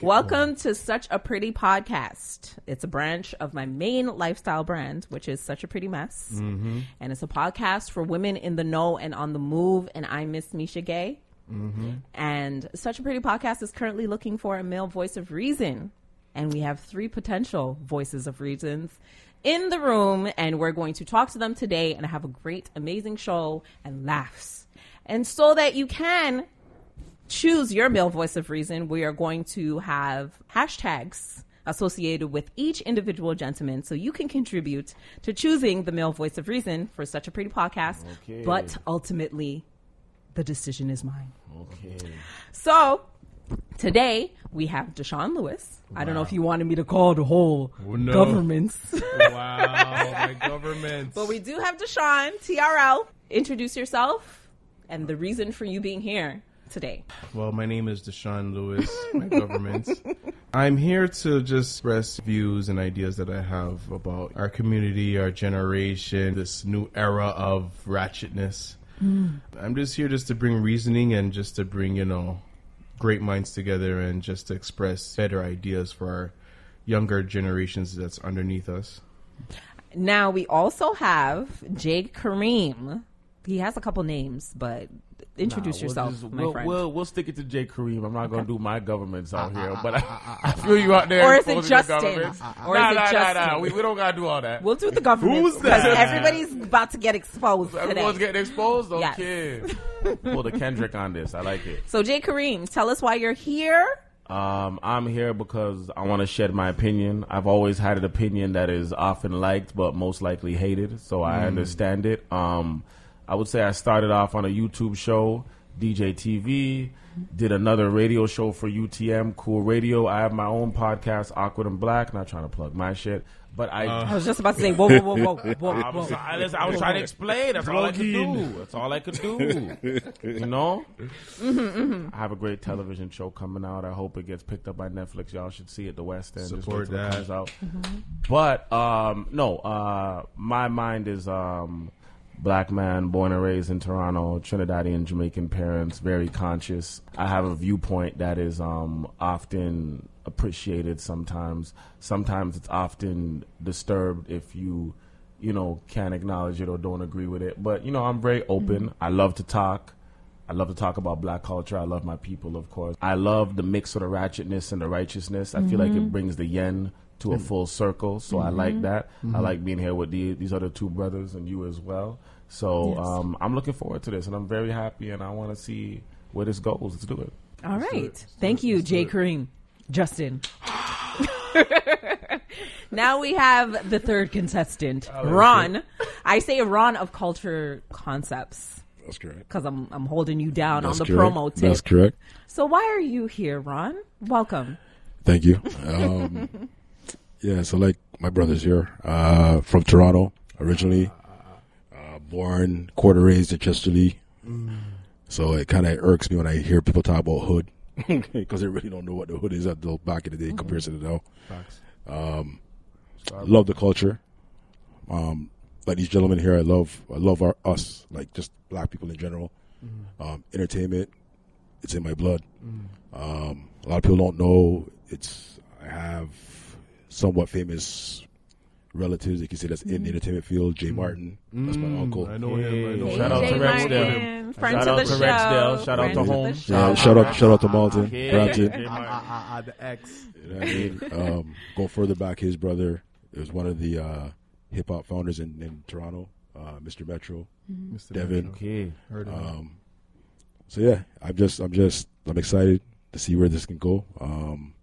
Welcome to Such a Pretty Podcast. It's a branch of my main lifestyle brand, which is Such a Pretty Mess. Mm-hmm. And it's a podcast for women in the know and on the move. And I'm Miss Mesha Gaye. Mm-hmm. And Such a Pretty Podcast is currently looking for a male voice of reason. And we have three potential voices of reasons in the room. And we're going to talk to them today and have a great, amazing show and laughs. And so that you can choose your male voice of reason, we are going to have hashtags associated with each individual gentleman so you can contribute to choosing the male voice of reason for such a pretty podcast. Okay. But ultimately, the decision is mine. Okay. So today we have Deshaun Lewis. I don't know if you wanted me to call the whole Oh, no. governments. Wow, my government. but we do have Deshaun, TRL. Introduce yourself and the reason for you being here today. Well, my name is Deshaun Lewis, my government. I'm here to just express views and ideas that I have about our community, our generation, this new era of ratchetness. Hmm. I'm just here just to bring reasoning and just to bring, you know, great minds together and just to express better ideas for our younger generations that's underneath us. Now we also have Jay Kareem. He has a couple names, but introduce Nah, we'll yourself, just- my we'll, friend. We'll, we'll stick it to Jay Kareem. I'm not going to do my governments out ah, here, ah, but I, ah, I feel you out there. Or is it Justin? Or nah, is it nah, nah, Justin? nah. We, we don't got to do all that. we'll do the government. Who's that? Everybody's about to get exposed Everyone's today. getting exposed? Okay. Yes. Okay. Pull the Kendrick on this. I like it. So Jay Kareem, tell us why you're here. Um, I'm here because I want to shed my opinion. I've always had an opinion that is often liked, but most likely hated. So I mm. understand it. Um, I would say I started off on a YouTube show, DJ TV, did another radio show for UTM, Cool Radio. I have my own podcast, Awkward and Black. Not trying to plug my shit, but I. I was just about to say, whoa, whoa, whoa, whoa, whoa, I was, whoa. I, listen, I was trying to explain. That's all I could do. That's all I could do. You know? I have a great television show coming out. I hope it gets picked up by Netflix. Y'all should see it. The West End. Just Support wait till it that. comes out. But um, no, uh, my mind is um, black man, born and raised in Toronto, Trinidadian Jamaican parents, very conscious. I have a viewpoint that is um, often appreciated. Sometimes, sometimes it's often disturbed if you, you know, can't acknowledge it or don't agree with it. But you know, I'm very open. Mm-hmm. I love to talk. I love to talk about black culture. I love my people, of course. I love the mix of the ratchetness and the righteousness. I feel like it mm-hmm. brings the yen to a mm. full circle. So I like mm-hmm. that. I like being here with the, these other two brothers and you as well. So Yes. um, I'm looking forward to this, and I'm very happy, and I want to see where this goes. Let's do it. All right. Thank you, Jay Kareem. Justin. now we have the third contestant, Ron. I say Ron of Culture Concepts That's correct. because I'm I'm holding you down That's on the correct. promo tip. That's correct. So why are you here, Ron? Welcome. Thank you. Um, yeah, so like my brother's here, uh, from Toronto originally, born, quarter raised in Chester Le. So it kind of irks me when I hear people talk about hood because they really don't know what the hood is until back in the day compared to now. Facts. Love the culture. Um, like these gentlemen here, I love, I love our, us, like just black people in general. Um, entertainment, it's in my blood. Um, a lot of people don't know it's. I have somewhat famous relatives. You can say that's in the entertainment field. Jay Martin, that's my uncle. I know him. I know Hey, him. Shout out Jay to Rexdale. friend Shout to out the to show. Rexdale. Shout out to the home. show. Yeah, shout out, shout out to Malton, Okay. Brampton. Ah, the X. You know what I mean? Um, go further back, his brother was one of the uh, hip hop founders in, in Toronto, uh, Mr. Metro, Mr. Devin. Metro. Okay. Heard of him. Um, so yeah, I'm just, I'm just, I'm excited to see where this can go. Um,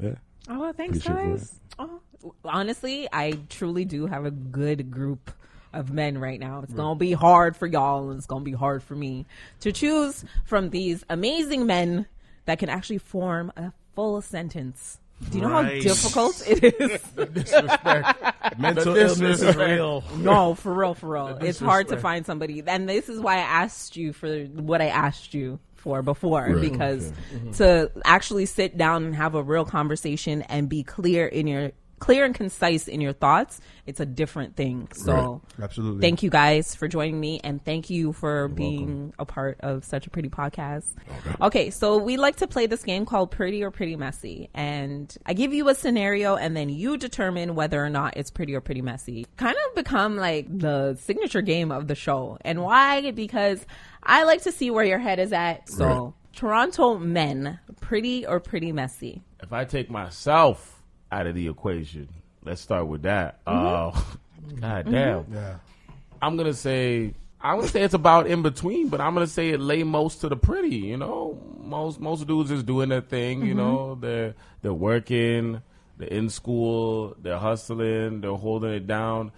yeah, Oh, thanks, Appreciate guys. Oh, honestly, I truly do have a good group of men right now. It's gonna be hard for y'all, and it's gonna be hard for me to choose from these amazing men that can actually form a full sentence. Do you know how difficult it is? Disrespect. Mental The illness is real. no, for real, for real. It's hard to find somebody, and this is why I asked you for what I asked you for before, Right. because mm-hmm. to actually sit down and have a real conversation and be clear in your clear and concise in your thoughts, it's a different thing. So Absolutely. thank you guys for joining me and thank you for being a part of such a pretty podcast. Okay. so we like to play this game called Pretty or Pretty Messy. And I give you a scenario and then you determine whether or not it's pretty or pretty messy. Kind of become like the signature game of the show. And why? Because I like to see where your head is at. So Right. Toronto men, pretty or pretty messy? If I take myself out of the equation, let's start with that. Mm-hmm. Uh, God damn. Yeah. I'm gonna say I'm gonna say it's about in between, but I'm gonna say it lay most to the pretty. You know, most most dudes is doing their thing. You know, they're they're working, they're in school, they're hustling, they're holding it down.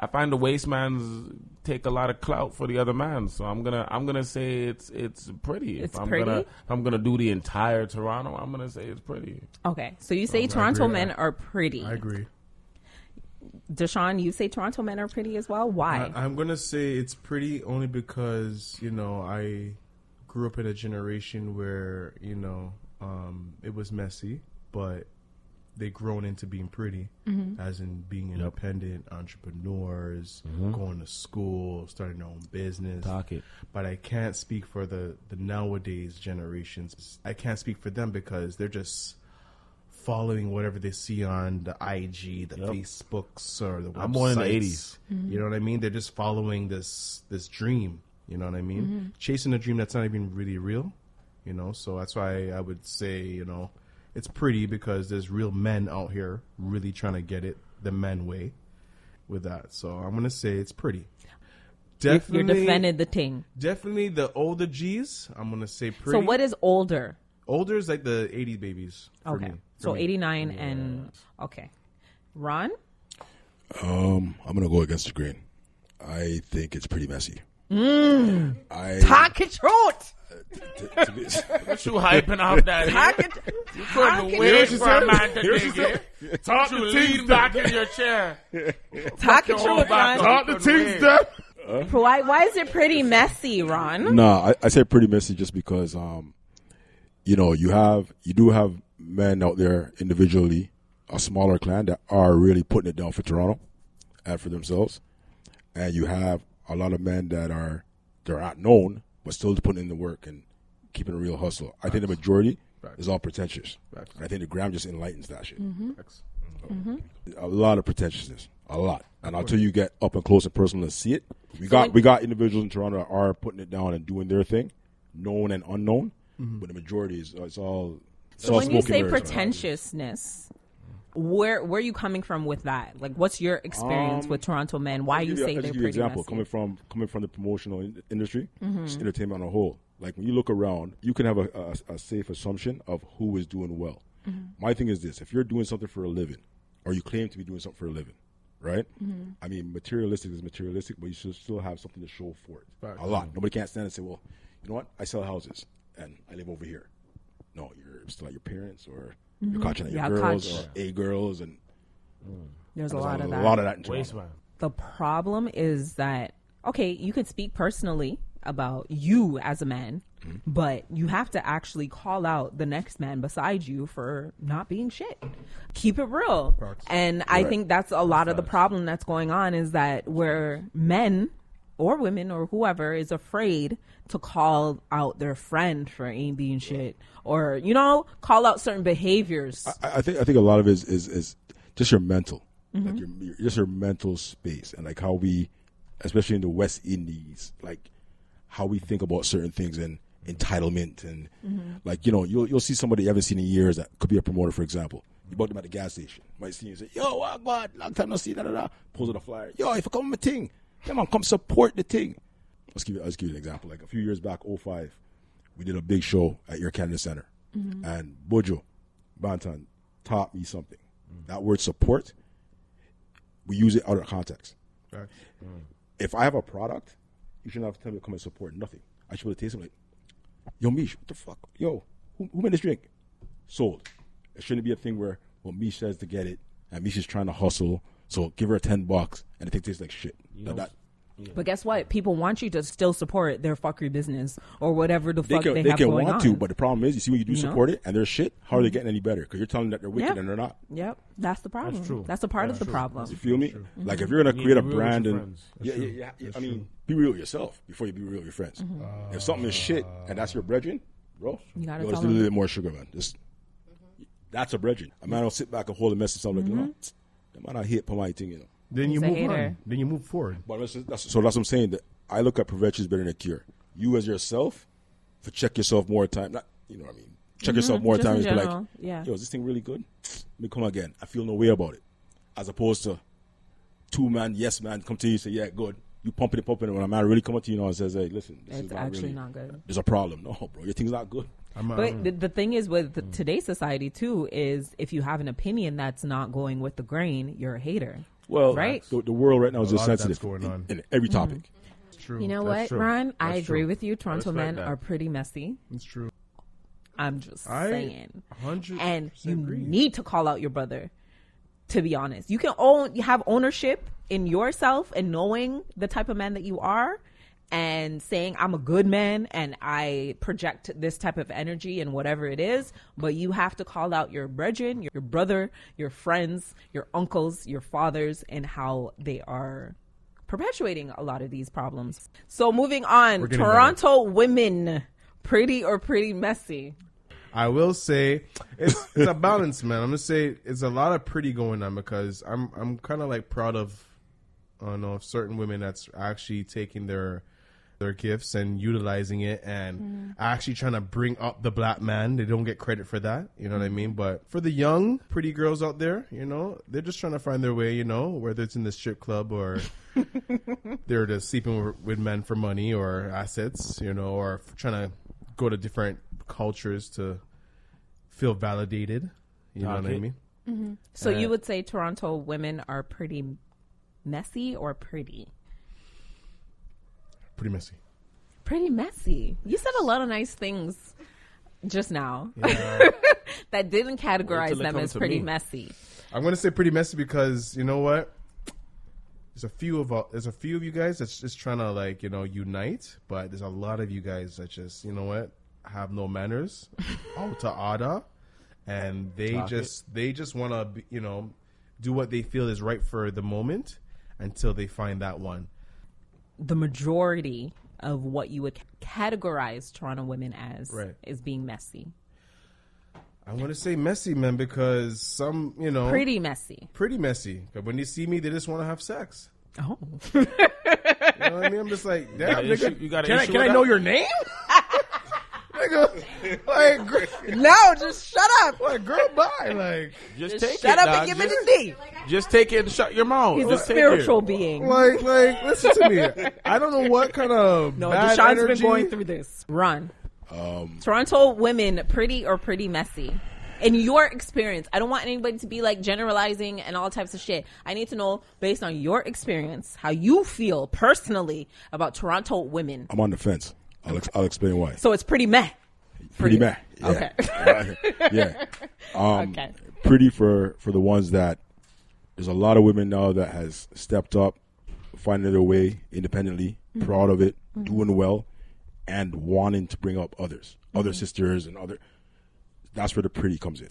I find the waste man's take a lot of clout for the other man, so I'm gonna I'm gonna say it's it's pretty. It's if I'm pretty? gonna if I'm gonna do the entire Toronto, I'm gonna say it's pretty. Okay. So you say I Toronto agree. men are pretty. I agree. Deshaun, you say Toronto men are pretty as well. Why? I, I'm gonna say it's pretty only because you know I grew up in a generation where you know um, it was messy, but they grown into being pretty, mm-hmm. as in being independent entrepreneurs, mm-hmm. going to school, starting their own business. Talk it. But I can't speak for the the nowadays generations. I can't speak for them because they're just following whatever they see on the IG, the Yep. Facebooks, or the websites. I'm born in the 80s. You know what I mean? They're just following this this dream. You know what I mean? Mm-hmm. Chasing a dream that's not even really real. You know, so that's why I would say you know it's pretty because there's real men out here really trying to get it the men way with that. So I'm gonna say it's pretty. You're- Definitely, You're defending the thing. definitely the older G's. I'm gonna say pretty. So what is older? older is like the '80s babies. For Okay. me. For So me. 89 and okay. Ron? Um, I'm gonna go against the grain. I think it's pretty messy. Mm. I Talk it truth. T- to be- What you hyping off that? Talk here? You Talk couldn't it- wait she for a man to Hear what she dig it. Talk you lean back in your chair. Talk it Your whole truth, Ron. up. Talk the things that. Why, why is it pretty messy, Ron? nah, I, I say pretty messy just because um, you know, you have you do have men out there individually, a smaller clan that are really putting it down for Toronto and for themselves, and you have a lot of men that are they're not known but still putting in the work and keeping a real hustle. I think the majority Facts. is all pretentious. Facts. And I think the gram just enlightens that shit. Mm-hmm. Facts. a lot of pretentiousness, a lot. And until you get up and close and personal and see it, we got we got individuals in Toronto that are putting it down and doing their thing, known and unknown. Mm-hmm. But the majority is uh, it's all. It's So all when you smoke and say pretentiousness, where where are you coming from with that? Like, what's your experience Um, with Toronto men? Why I'll you give say I'll they're give you an pretty example messy? coming from coming from the promotional in- industry, Mm-hmm. just entertainment on a whole. Like when you look around, you can have a, a, a safe assumption of who is doing well. Mm-hmm. My thing is this: if you're doing something for a living, or you claim to be doing something for a living, right? Mm-hmm. I mean, materialistic is materialistic, but you should still have something to show for it. Facts. A lot. Nobody can't stand and say, "Well, you know what? I sell houses and I live over here." No, you're still at your parents, or you're catching your Mm-hmm. Yeah, girls catch. or a girls, and There's a there's lot a of that. lot of that in Toronto. Waste man. the problem is that okay, you can speak personally about you as a man, but you have to actually call out the next man beside you for not being shit. Keep it real. Facts. And I Right. think that's a lot of the problem that's going on is that where men or women or whoever is afraid to call out their friend for ain't being shit or you know call out certain behaviors I, I think I think a lot of it is is, is just your mental, Mm-hmm. like your, your just your mental space, and like how we, especially in the West Indies, like how we think about certain things and entitlement and Mm-hmm. like you know you'll you'll see somebody you haven't seen in years that could be a promoter, for example. You bought them at the gas station, might see you say, "Yo, what God, long time no see." Da da da. Pulls out a flyer. Yo, if I come with my thing, come on, come support the thing. Let's give you, let's give you an example. Like a few years back, 05, we did a big show at Air Canada Center, mm-hmm. and Buju Banton taught me something. Mm. That word support, we use it out of context. Facts. Mm. If I have a product, you shouldn't have to tell me to come and support nothing. I should be able to taste it like, yo, Mish, what the fuck? Yo, who, who made this drink? Sold. It shouldn't be a thing where, well, Mish says to get it, and Mish is trying to hustle, so give her 10 bucks, and it tastes like shit. That, that, But guess what? People want you to still support their fuckery business or whatever the They fuck can, they, they have can going want on. to, but the problem is, you see when you do You know? support it and they're shit, how are they mm-hmm. getting any better? Because you're telling them that they're wicked Yeah. and they're not. Yep, that's the problem. That's true. That's a part of the true. problem. You feel me? Mm-hmm. Like if you're gonna You create a to be real with brand your and yeah, yeah, yeah, yeah. I mean, be real with yourself before you be real with your friends. Mm-hmm. Uh, if something is shit and that's your brethren, bro, You gotta yo, tell let's a little bit more sugar, man. Just that's a brethren. A man will sit back and hold a mess and something like, mm-hmm. you know, that man I hate for my thing, you know. Then you He's a move hater. on. Then you move forward. But that's, that's, so that's what I'm saying. That I look at prevention is better than a cure. You as yourself, for check yourself more time. Not you know what I mean. Check yourself more Mm-hmm. Just in times. Be like, yeah. yo, is this thing really good? Let me come again. I feel no way about it. As opposed to two man, yes man, come to you say, yeah, good. You pumping it, pumping it. When a man really come up to you now and says, hey, listen, this is It's not actually really, not good. There's a problem. No, bro, your thing's not good. I'm, But I'm- the, the thing is with the, today's society too is if you have an opinion that's not going with the grain, you're a hater. Well, Right. The, the world right now is A just lot of that's sensitive going in- on. in, every mm-hmm. topic. it's true. You know That's what, true. Ron? I agree true. with you. Toronto respect men that. are pretty messy. It's true. I'm just I saying. 100% And you agree. need to call out your brother. To be honest, you can own you have ownership in yourself and knowing the type of man that you are, and saying I'm a good man and I project this type of energy and whatever it is. But you have to call out your brethren, your brother, your friends, your uncles, your fathers, and how they are perpetuating a lot of these problems. So moving on, Toronto women, pretty or pretty messy. I will say it's, it's a balance, man. I'm gonna say it's a lot of pretty going on because I'm I'm kind of like proud of I don't know of certain women that's actually taking their their gifts and utilizing it and actually trying to bring up the black man. They don't get credit for that, you know what I mean? But for the young pretty girls out there, you know, they're just trying to find their way, you know, whether it's in the strip club or they're just sleeping with- with men for money or assets, you know, or trying to go to different cultures to feel validated. You know what I Okay. mean? So Uh, you would say Toronto women are pretty messy or pretty? Pretty messy. Pretty messy. You said a lot of nice things just now that didn't categorize them as pretty me. messy. I'm gonna say pretty messy because you know what? There's a few of uh, there's a few of you guys that's just trying to like you know unite, but there's a lot of you guys that just you know what have no manners, oh to Ada, and they Talk just they just want to you know do what they feel is right for the moment until they find that one. The majority of what you would categorize Toronto women as Right. is being messy. I'm gonna say messy, man, because some you know Pretty messy. pretty messy. But when they see me, they just want to have sex. Oh. You know what I mean? I'm just like, damn, got nigga, issue- you got an can I, can I know your name? Nigga, like, gr- no, just shut up. like, girl, bye. Like, Just, Just take shut it, up dog. and give me just, the D. just take it and shut your mouth. He's a Just take spiritual being. like, like, listen to me. I don't know what kind of No, bad Deshaun's energy. been going through this. Run. Um, Toronto women, pretty or pretty messy? In your experience, I don't want anybody to be like generalizing and all types of shit. I need to know based on your experience how you feel personally about Toronto women. I'm on the fence. I'll, ex- I'll explain why. So it's pretty meh. Pretty meh. Yeah. Okay. yeah. Um, Okay. Pretty for for the ones that there's a lot of women now that has stepped up, finding their way independently, Mm-hmm. proud of it, doing well, and wanting to bring up others, other Mm-hmm. sisters and other. That's where the pretty comes in.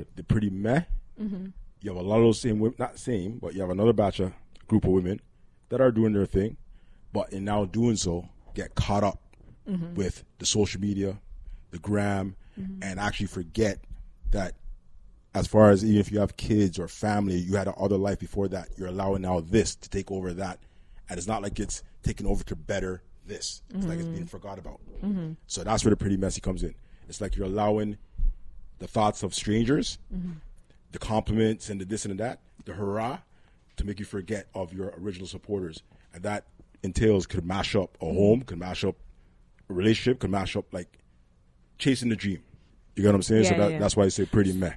It. The pretty meh. Mm-hmm. You have a lot of those same women, not same, but you have another batch of group of women that are doing their thing, but in now doing so, get caught up Mm-hmm. with the social media, the gram, and actually forget that as far as even if you have kids or family, you had an other life before that. You're allowing now this to take over that, and it's not like it's taking over to better this. It's like it's being mm-hmm. forgot about. Mm-hmm. So that's where the pretty messy comes in. It's like you're allowing the thoughts of strangers, mm-hmm. the compliments and the this and the that, the hurrah, to make you forget of your original supporters, and that entails could mash up a home, could mash up a relationship, could mash up like chasing the dream. You get what I'm saying? so that, yeah. that's why I say pretty meh.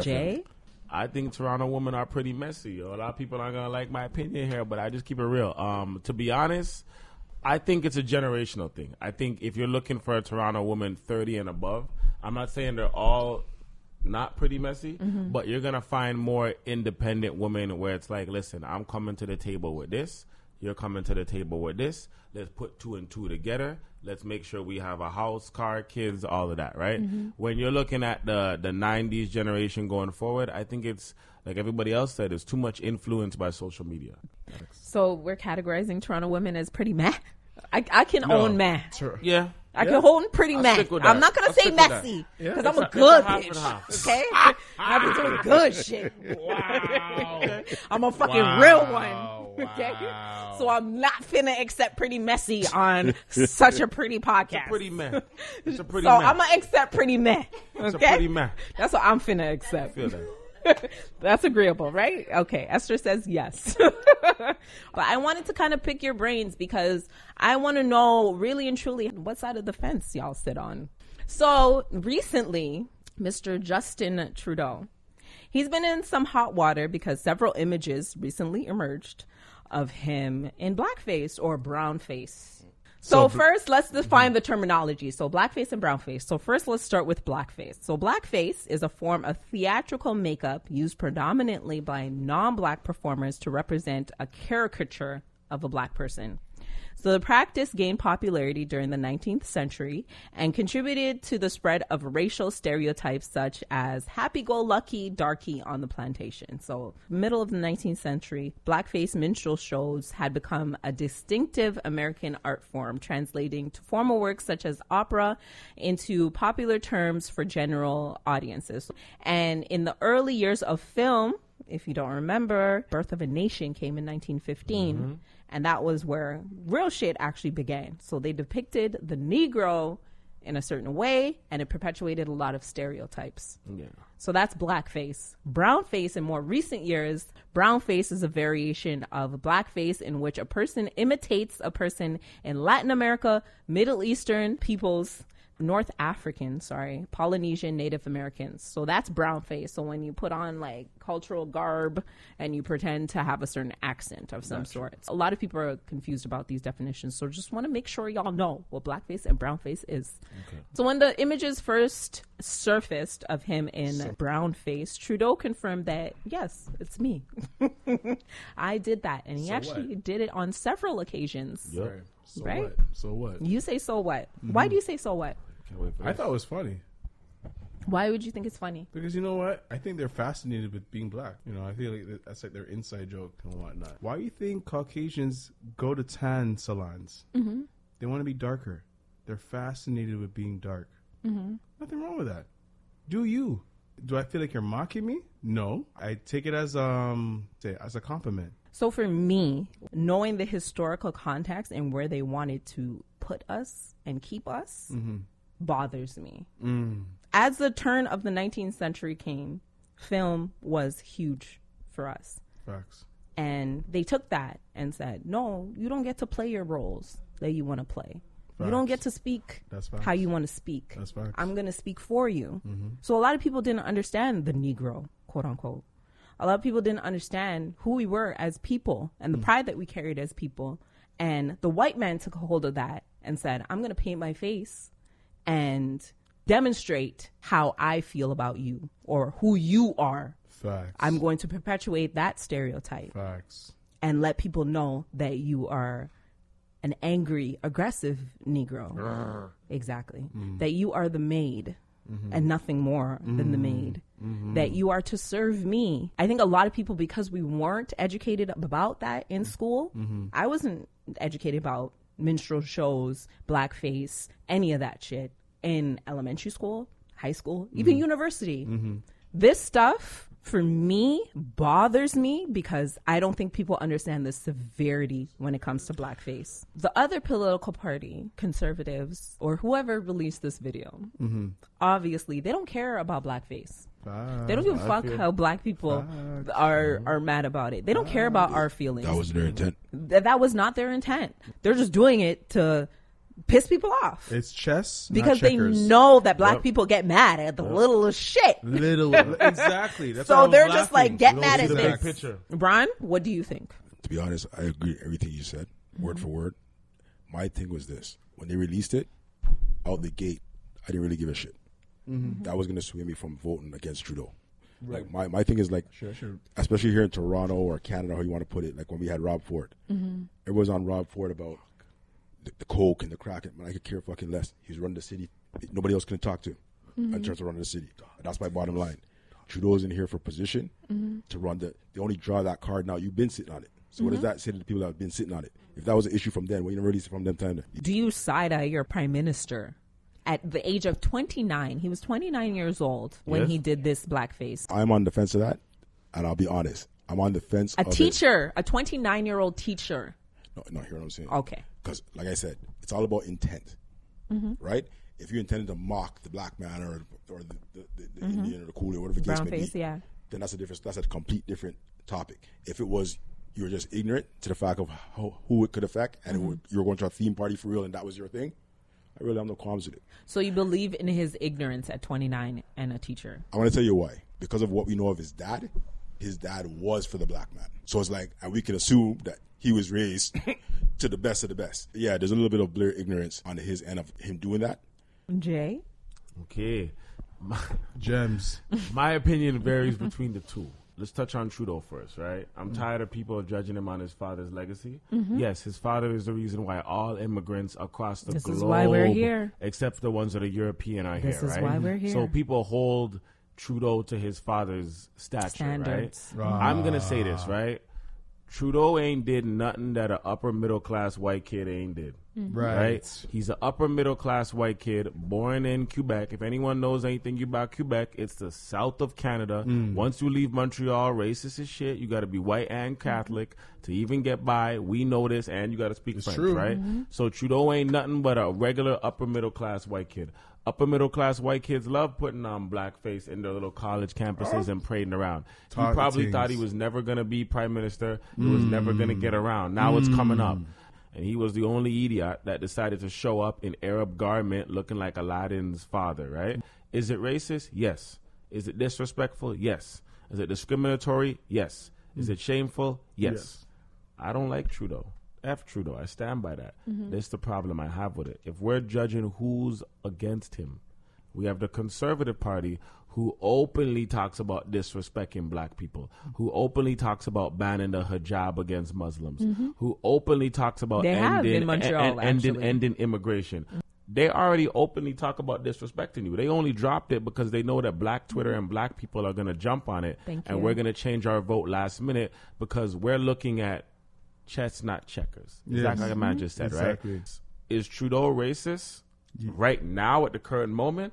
Jay? I think Toronto women are pretty messy. A lot of people aren't gonna like my opinion here, but I just keep it real. Um, to be honest, I think it's a generational thing. I think if you're looking for a Toronto woman 30 and above, I'm not saying they're all not pretty messy, Mm-hmm. but you're gonna find more independent women where it's like, listen, I'm coming to the table with this. You're coming to the table with this. Let's put two and two together. Let's make sure we have a house, car, kids, all of that, right? Mm-hmm. When you're looking at the the '90s generation going forward, I think it's like everybody else said, it's too much influence by social media. So we're categorizing Toronto women as pretty meh. I, I can No. own meh. Tur- Yeah, I can hold pretty I'll meh. I'm not gonna I'll say stick with that. messy Yeah. because I'm a a- good it's a half and bitch. Okay, I be doing good shit. Wow. I'm a fucking Wow. real one. Okay, so I'm not finna accept pretty messy on such a pretty podcast. pretty man. It's a pretty so man. I'm gonna accept pretty meh. Okay, It's a pretty man. that's what I'm finna accept. Feel that. That's agreeable, right? Okay. Esther says yes. but I wanted to kind of pick your brains because I want to know really and truly what side of the fence y'all sit on. So recently, Mr. Justin Trudeau, he's been in some hot water because several images recently emerged of him in blackface or brownface. So, So- first, let's mm-hmm. define the terminology. So blackface and brownface. So first, let's start with blackface. So blackface is a form of theatrical makeup used predominantly by non-black performers to represent a caricature of a black person. So the practice gained popularity during the 19th century and contributed to the spread of racial stereotypes such as happy-go-lucky darky on the plantation. So middle of the 19th century, blackface minstrel shows had become a distinctive American art form, translating to formal works such as opera into popular terms for general audiences. And in the early years of film, if you don't remember, Birth of a Nation came in 1915, mm-hmm. And that was where real shit actually began. So they depicted the Negro in a certain way, and it perpetuated a lot of stereotypes. Yeah. So that's blackface. Brownface in more recent years, brownface is a variation of blackface in which a person imitates a person in Latin America, Middle Eastern peoples, North African, sorry, Polynesian Native Americans. So that's brownface. So when you put on like cultural garb and you pretend to have a certain accent of some sort. A lot of people are confused about these definitions. So just want to make sure y'all know what blackface and brownface is. So when the images first surfaced of him in brownface, Trudeau confirmed that yes, it's me. I did that, and he So actually what? did it on several occasions. Right. So Right? what? So what? You say so what? Why mm-hmm. do you say so what? Can't wait for I this. thought it was funny Why would you think it's funny? because you know what? I think they're fascinated with being black. You know, I feel like that's like their inside joke and whatnot. Why do you think Caucasians go to tan salons? Mm-hmm. They want to be darker. They're fascinated with being dark. Mm-hmm. Nothing wrong with that. Do you? Do I feel like you're mocking me? No. I take it as um say as a compliment. So for me, knowing the historical context and where they wanted to put us and keep us bothers me. Mm. As the turn of the 19th century came, film was huge for us. Facts. And they took that and said, no, you don't get to play your roles that you want to play. You don't get to speak That's facts. how you want to speak. That's facts. I'm going to speak for you. Mm-hmm. So a lot of people didn't understand the Negro, quote unquote. A lot of people didn't understand who we were as people and the mm. pride that we carried as people. And the white man took a hold of that and said, I'm going to paint my face and demonstrate how I feel about you or who you are. Facts. I'm going to perpetuate that stereotype Facts. and let people know that you are an angry, aggressive Negro. Exactly. Mm. That you are the maid mm-hmm. and nothing more than the mm-hmm. maid. Mm-hmm. That you are to serve me. I think a lot of people, because we weren't educated about that in school, I wasn't educated about minstrel shows, blackface, any of that shit in elementary school, high school, even mm-hmm. university. Mm-hmm. This stuff for me bothers me because I don't think people understand the severity when it comes to blackface. The other political party, conservatives, or whoever released this video, mm-hmm. obviously they don't care about blackface. Facts. They don't ah, give a fuck how black people ah. Are mm-hmm. are mad about it. They don't care about our feelings. That was their intent. Th- that was not their intent. They're just doing it to piss people off It's chess because they checkers. know that black Yep. people get mad at the littlest shit. little exactly. That's So why I was they're just laughing. like, get They don't mad see at the this. big picture. Brian, what do you think? To be honest, I agree with everything you said, word for mm-hmm. word. My thing was this: when they released it out the gate, I didn't really give a shit. Mm-hmm. That was going to sway me from voting against Trudeau Like my, my thing is like, Sure, sure. especially here in Toronto or Canada, how you want to put it. Like when we had Rob Ford, Mm-hmm. everyone's on Rob Ford about the, the coke and the crack. Man, I could care fucking less. He's running the city. Nobody else can talk to Mm-hmm. in terms of running the city. That's my bottom line. Trudeau's in here for position Mm-hmm. to run the. They only draw that card now. You've been sitting on it. So what Mm-hmm. does that say to the people that have been sitting on it? If that was an issue from then, well, you never released it from them time. Then. Do you side eye your prime minister at the age of 29? He was 29 years old when Yes. he did this blackface. I'm on the fence of that, and I'll be honest. I'm on the fence. A of it. teacher, a 29 year old teacher. No, no, hear what I'm saying? Okay. Because, like I said, it's all about intent, Mm-hmm. right? If you intended to mock the black man or or the, the, the, the Indian or the coolie, or whatever the case Mm-hmm. May face, be, yeah. then that's a different. That's a complete different topic. If it was you were just ignorant to the fact of how, who it could affect, and Mm-hmm. it would, you were going to a theme party for real, and that was your thing, I really have no qualms with it. So you believe in his ignorance at 29 and a teacher. I want to tell you why. Because of what we know of his dad, his dad was for the black man. So it's like, and we can assume that he was raised to the best of the best. Yeah, there's a little bit of blurred ignorance on his end of him doing that. Jay? Okay. My, Gems. my opinion varies between the two. Let's touch on Trudeau first, right? I'm mm-hmm. tired of people judging him on his father's legacy. Mm-hmm. Yes, his father is the reason why all immigrants across the This globe, is why we're here. except the ones that are European, are This here, is right? why we're here. So people hold Trudeau to his father's stature, Standards. right? I'm gonna say this, right? Trudeau ain't did nothing that a upper middle class white kid ain't did. Mm-hmm. Right. Right? He's an upper middle class white kid born in Quebec. If anyone knows anything about Quebec, it's the south of Canada. Once you leave Montreal, racist as shit. You got to be white and mm-hmm. Catholic to even get by. We know this, and you got to speak French, true. right? Mm-hmm. So Trudeau ain't nothing but a regular upper middle class white kid. Upper middle class white kids love putting on blackface in their little college campuses and parading around. He probably thought he was never going to be prime minister. He was never going to get around. Now it's coming up. And he was the only idiot that decided to show up in Arab garment looking like Aladdin's father, right? Is it racist? Yes. Is it disrespectful? Yes. Is it discriminatory? Yes. Is it shameful? Yes. Yes. I don't like Trudeau. F Trudeau. I stand by that. Mm-hmm. That's the problem I have with it. If we're judging who's against him, we have the Conservative Party who openly talks about disrespecting black people, who openly talks about banning the hijab against Muslims, mm-hmm. who openly talks about They have ending, in Montreal, en- en- ending, actually. ending immigration. They already openly talk about disrespecting you. They only dropped it because they know that black Twitter and black people are going to jump on it, Thank and you. we're going to change our vote last minute because we're looking at chess, not checkers. Yes. Exactly like a man mm-hmm. just said, Exactly. right? Is Trudeau racist right now at the current moment?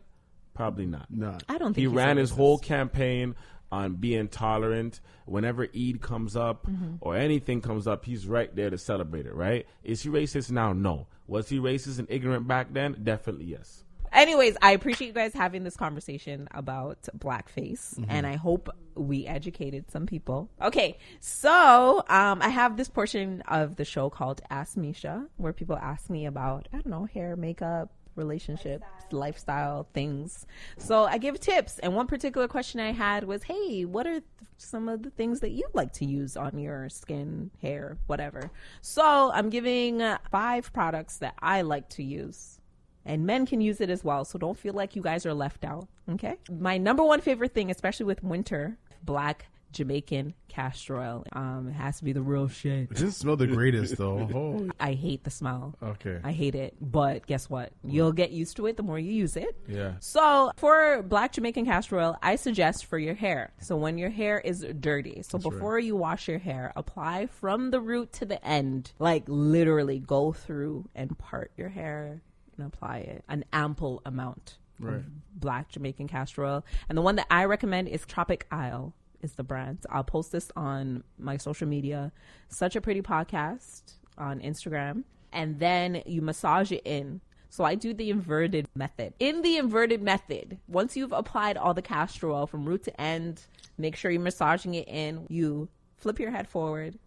Probably not. Not. I don't think He ran his whole campaign on being tolerant. Whenever Eid comes up Mm-hmm. or anything comes up, he's right there to celebrate it, right? Is he racist now? No. Was he racist and ignorant back then? Definitely yes. Anyways, I appreciate you guys having this conversation about blackface, Mm-hmm. and I hope we educated some people. Okay, so um, I have this portion of the show called Ask Mesha, where people ask me about I don't know hair, makeup, relationships, lifestyle things. So I give tips, and one particular question I had was, "Hey, what are th- some of the things that you like to use on your skin, hair, whatever?" So I'm giving five products that I like to use and men can use it as well. So don't feel like you guys are left out. Okay. My number one favorite thing, especially with winter, black Jamaican castor oil. Um, it has to be the real shit. It doesn't smell the greatest though. I hate the smell. okay. I hate it. But guess what? You'll get used to it the more you use it. Yeah. So for black Jamaican castor oil, I suggest for your hair. So when your hair is dirty, so before you wash your hair, apply from the root to the end. Like literally go through and part your hair and apply it. An ample amount Right. of black Jamaican castor oil. And the one that I recommend is Tropic Isle is the brand. I'll post this on my social media. Such a pretty podcast on Instagram. And then you massage it in. So I do the inverted method. In the inverted method, once you've applied all the castor oil from root to end, make sure you're massaging it in. You flip your head forward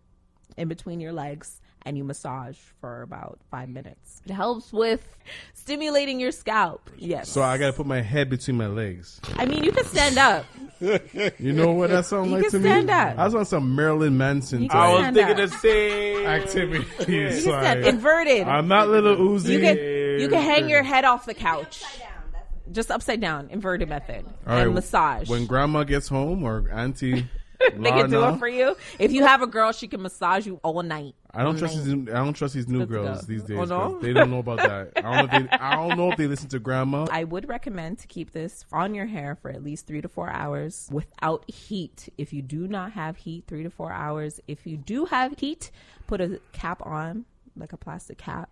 in between your legs and you massage for about five minutes. It helps with stimulating your scalp. Yes. So I gotta put my head between my legs. I mean, you can stand up. You know what that sounds like can to me? up. I was on some Marilyn Manson You I was thinking up. the same. activity. You can Sorry. stand inverted. I'm not Lil Uzi. you can you can hang your head off the couch. just upside down, inverted method, All and right, massage. When grandma gets home or auntie, they can do it for you. If you have a girl, she can massage you all night. I don't trust these. I don't trust these new Let's girls go. these days. Oh, no? They don't know about that. I don't know. If they, I don't know if they listen to grandma. I would recommend to keep this on your hair for at least three to four hours without heat. If you do not have heat, three to four hours. If you do have heat, put a cap on, like a plastic cap,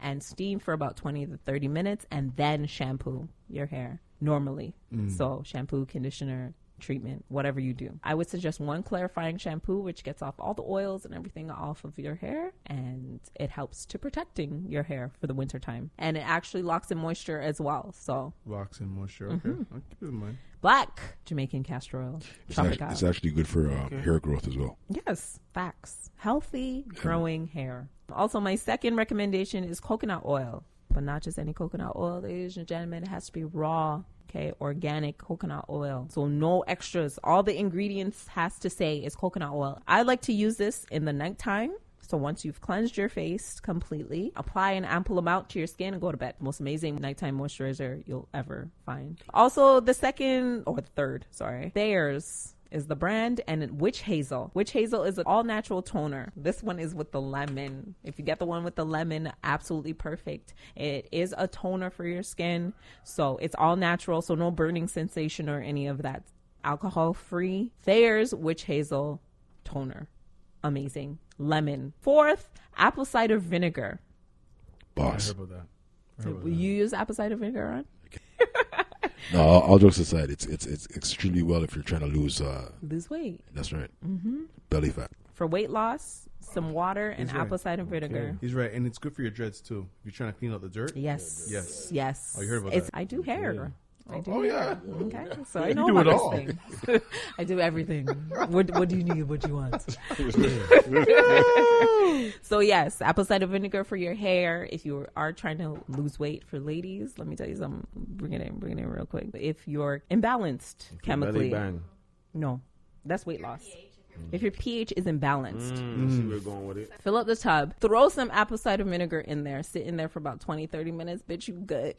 and steam for about 20 to 30 minutes, and then shampoo your hair normally. Mm. So, shampoo, conditioner, treatment, whatever you do. I would suggest one clarifying shampoo, which gets off all the oils and everything off of your hair, and it helps to protecting your hair for the winter time. And it actually locks in moisture as well. So, Locks in moisture. Okay, Mm-hmm. I'll keep it in mind. black Jamaican castor oil. It's, Chop actually, it's actually good for uh, hair growth as well. Yes, facts. Healthy, growing hair. Also, my second recommendation is coconut oil, but not just any coconut oil, ladies and gentlemen. It has to be raw, okay, organic coconut oil. So no extras. All the ingredients has to say is coconut oil. I like to use this in the nighttime. So once you've cleansed your face completely, apply an ample amount to your skin and go to bed. Most amazing nighttime moisturizer you'll ever find. Also, the second or the third, sorry, Thayer's is the brand and witch hazel. Witch hazel is an all natural toner. This one is with the lemon. If you get the one with the lemon absolutely perfect. It is a toner for your skin. So it's all natural. So no burning sensation or any of that. Alcohol free thayer's witch hazel toner. Amazing. Lemon. Fourth apple cider vinegar. I Boss. heard about that. Heard about you use apple cider vinegar on No, all, all jokes aside, it's it's it's extremely well if you're trying to lose. Uh, lose weight that's right. Mm-hmm. Belly fat. for weight loss some water and right. apple cider vinegar that. He's right, and it's good for your dreads too. If you're trying to clean out the dirt. Yes. Yes. Yes. Oh, you heard about it's, that. I do hair. I do. Oh yeah. Okay. So I You do it all. things. I do everything. What What do you need? What do you want? so yes, apple cider vinegar for your hair. If you are trying to lose weight for ladies, let me tell you something. Bring it in. Bring it in real quick. If you're imbalanced Belly chemically, bang. no, that's weight loss. If your pH is imbalanced, Mm, see we're going with it. fill up the tub, throw some apple cider vinegar in there, sit in there for about 20, 30 minutes. Bitch, you good.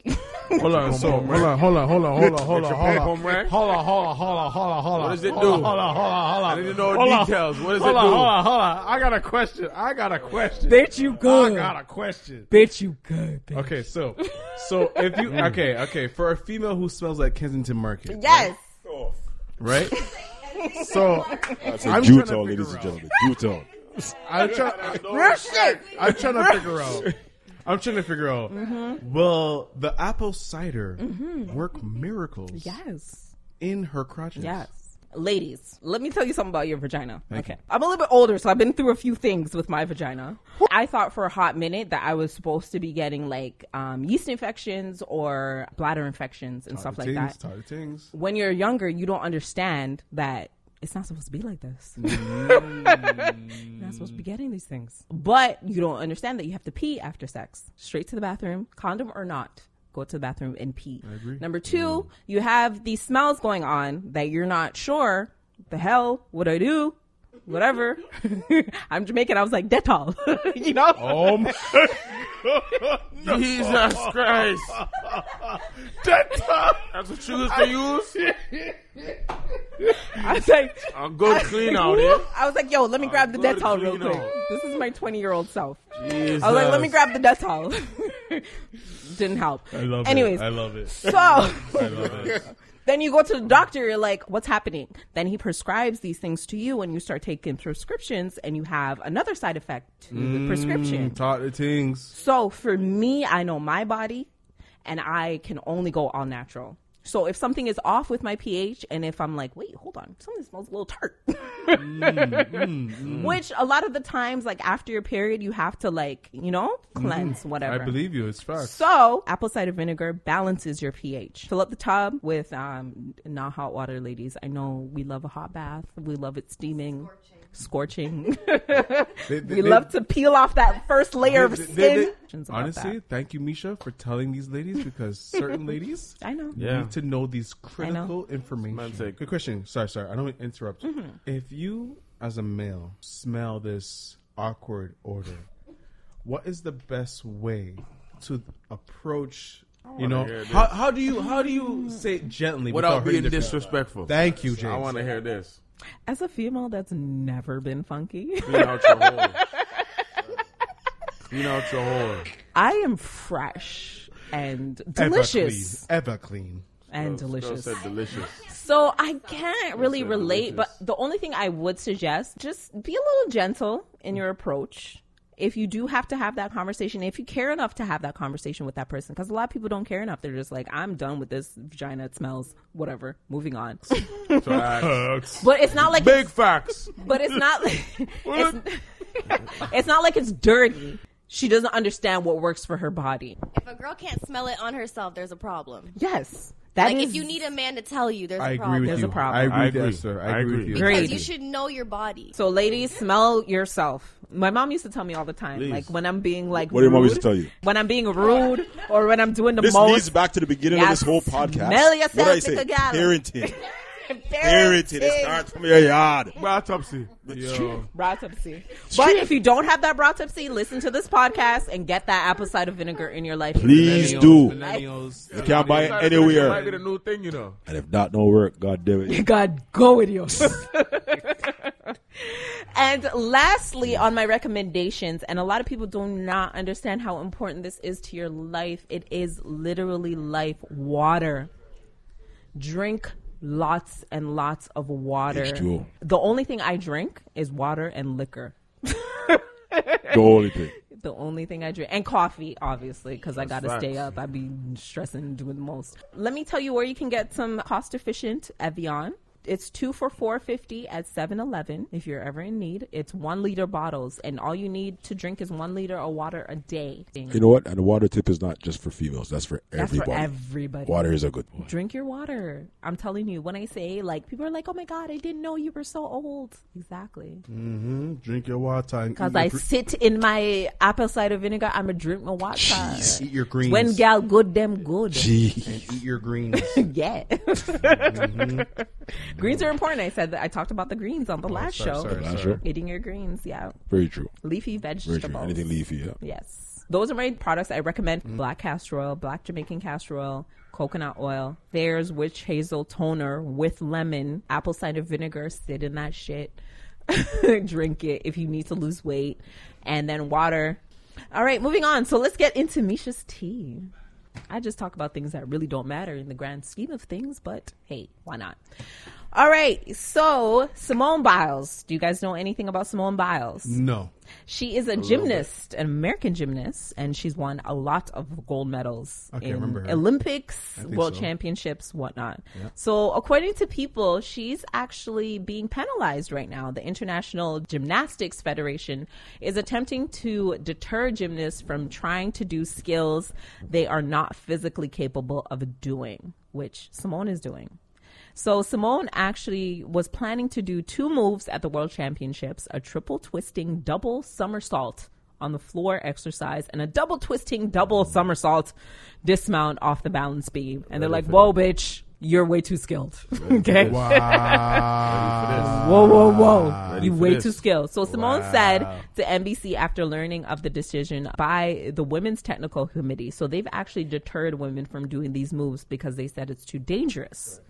Hold on. So hold on. Hold on. Hold on. Hold on. Hold on. Hold on. Hold on, hold on, hold on, hold on, hold on. What does it Hold do? on, hold on, hold on, hold on. I need to know Hold on. details. What does Hold it on, do? hold on, hold on. I got a question. I got a question. Bitch, you good. I got a question. Bitch, you good. Bitch. Okay, so, so if you okay, okay, for a female who smells like Kensington Market, Yes. right? So That's I'm a trying to tone, figure ladies and out. gentlemen. Jew tone. I'm trying. Real shit. I'm trying to figure out. I'm trying to figure out. Mm-hmm. Will the apple cider work miracles Yes. in her crotches? Yes. Ladies, let me tell you something about your vagina. Okay. I'm a little bit older, so I've been through a few things with my vagina. I thought for a hot minute that I was supposed to be getting like um, yeast infections or bladder infections and stuff like that. Tardy tings. When you're younger, you don't understand that it's not supposed to be like this. Mm. You're not supposed to be getting these things. But you don't understand that you have to pee after sex. Straight to the bathroom, condom or not. Go to the bathroom and pee. Number two, you have these smells going on that you're not sure. The hell would I do? Whatever. I'm Jamaican. I was like Dettol. you know. Oh my Jesus Christ. Dettol. That's what you used to use? I was like, A good clean out here. Eh? I was like, yo, let me grab the good Dettol real quick. out. This is my 20 year old self. Jesus. I was like, let me grab the Dettol. Didn't help. I love Anyways, it. I love it. so I love it. Then you go to the doctor. You're like, what's happening? Then he prescribes these things to you, and you start taking prescriptions, and you have another side effect to the mm, prescription. Tardy things. So for me, I know my body, and I can only go all natural. So if something is off with my pH, and if I'm like, wait, hold on, something smells a little tart, mm, mm, mm. which a lot of the times, like after your period, you have to like, you know, cleanse whatever. I believe you. It's facts. So, apple cider vinegar balances your pH. Fill up the tub with um, not hot water, ladies. I know we love a hot bath. We love it steaming, scorching. They- they- we they- love to peel off that first layer of skin. they- they- About Honestly, that. thank you, Mesha, for telling these ladies because certain ladies I know. Yeah. need to know these critical information. Good question. Sorry, sorry. I don't mean to interrupt. Mm-hmm. If you, as a male, smell this awkward odor, what is the best way to approach You know, how, how do you how do you say it gently Without being hurting the feelings? disrespectful. Thank you, James. I want to hear this. As a female that's never been funky, Clean out your hole. Clean out your hole. I am fresh and Ever delicious clean. Ever clean. and Girl delicious. said delicious. So I can't really said relate, but the only thing I would suggest, just be a little gentle in your approach. If you do have to have that conversation, if you care enough to have that conversation with that person, because a lot of people don't care enough. They're just like, I'm done with this vagina. It smells, whatever. Moving on. Facts. But it's not like Big it's, facts. but it's not like it's, it's not like it's dirty. She doesn't understand what works for her body. If a girl can't smell it on herself, there's a problem. Yes, that Like is- if you need a man to tell you, there's I a agree problem. with There's you. a problem. I agree, I with agree. that, sir. I, I agree, agree. with you. Great. Because you should know your body. So, ladies, smell yourself. My mom used to tell me all the time, Please. like when I'm being like, What did your mom used to tell you? When I'm being rude or when I'm doing the This most. leads back to the beginning Yeah, of this whole podcast. smell yourself what did I like say? a gal. Parenting. Parenting. It starts from your yard. Autopsy. Yo, Bratopsy. But if you don't have that bratopsy, listen to this podcast and get that apple cider vinegar in your life. Please millennials, do. Millennials. You can't buy it Might be anywhere. the new thing, you know. And if that don't work, God damn it. God, go with you. and lastly, on my recommendations, and a lot of people do not understand how important this is to your life. It is literally life. Water. Drink lots and lots of water. H2O. The only thing I drink is water and liquor. The only thing. The only thing I drink and coffee, obviously, because I gotta facts. stay up. I'd be stressing and doing the most. Let me tell you where you can get some cost efficient Evian. It's two for four fifty at 7-Eleven if you're ever in need. It's one liter bottles, and all you need to drink is one liter of water a day. You know what? And the water tip is not just for females. That's for That's everybody. for everybody. Water is a good one. Drink your water. I'm telling you, when I say like people are like, "Oh my god, I didn't know you were so old." Exactly. hmm Drink your water. and Because I gre- sit in my apple cider vinegar, I'm a drink my water. Jeez. eat your greens. When gal good, them good. Jeez. and eat your greens. yeah. Greens are important. I said that I talked about the greens on the last sorry, show. sorry, Last sorry. show? Eating your greens, yeah. Very true. Leafy Very vegetables. true. Anything leafy, yeah. Yes. Those are my products I recommend. Mm-hmm. Black castor oil, black Jamaican castor oil, coconut oil. There's witch hazel toner with lemon, apple cider vinegar. Sit in that shit. Drink it if you need to lose weight. And then water. All right, moving on. So let's get into Mesha's tea. I just talk about things that really don't matter in the grand scheme of things, but hey, why not? All right, so Simone Biles. Do you guys know anything about Simone Biles? no. She is a gymnast, an American gymnast, and she's won a lot of gold medals I in. Olympics, World so. Championships, whatnot. So, according to people, she's actually being penalized right now. The International Gymnastics Federation is attempting to deter gymnasts from trying to do skills they are not physically capable of doing, which Simone is doing. So Simone actually was planning to do two moves at the World Championships: a triple twisting double somersault on the floor exercise and a double twisting double somersault dismount off the balance beam. And they're like, "Whoa, bitch, you're way too skilled." okay. Wow. Whoa, whoa, whoa. Ready You for way this. too skilled. So Simone Wow. said to NBC after learning of the decision by the Women's Technical Committee. So they've actually deterred women from doing these moves because they said it's too dangerous.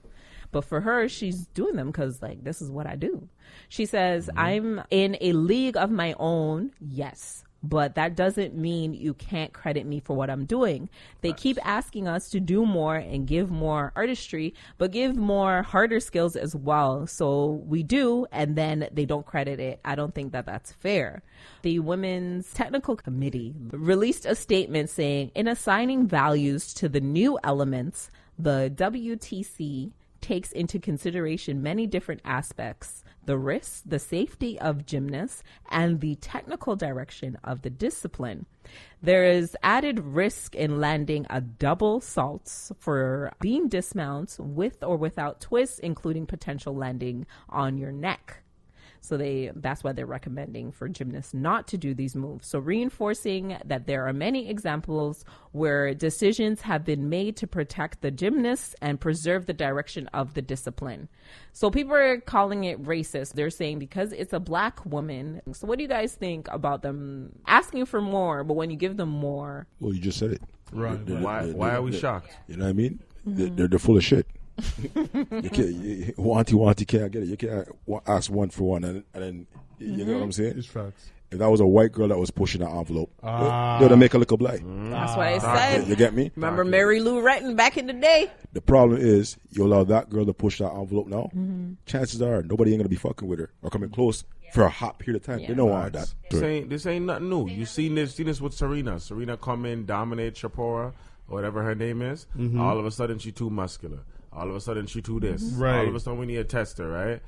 But for her, she's doing them because, like, this is what I do. She says, mm-hmm. I'm in a league of my own, yes. But that doesn't mean you can't credit me for what I'm doing. They keep asking us to do more and give more artistry, but give more harder skills as well. So we do, and then they don't credit it. I don't think that that's fair. The Women's Technical Committee released a statement saying, in assigning values to the new elements, the WTC takes into consideration many different aspects the risks, the safety of gymnasts, and the technical direction of the discipline. There is added risk in landing a double salts for beam dismounts with or without twists, including potential landing on your neck. So they that's why they're recommending for gymnasts not to do these moves. So reinforcing that there are many examples where decisions have been made to protect the gymnasts and preserve the direction of the discipline. So people are calling it racist. They're saying because it's a black woman. So what do you guys think about them asking for more, but when you give them more, Well, you just said it. Right. They're- Why? they're- Why are we they're- shocked? You know what I mean? They're, mm-hmm. they're, they're full of shit. you can't, you, wanty, wanty can't get it. You can't ask one for one, and, and then you know what I'm saying. It's facts. If that was a white girl that was pushing that envelope, Ah. they'd make a little blind. that's what I You, said. you get me? Remember Mary Lou Retton back in the day? The problem is you allow that girl to push that envelope now. Mm-hmm. Chances are nobody ain't gonna be fucking with her or coming close for a hot period of time. They don't want that. This ain't this ain't nothing new. You seen this seen this with Serena. Serena come in, dominate Shapora, or whatever her name is. All of a sudden she too muscular. All of a sudden she do this. Right. All of a sudden we need a tester, right?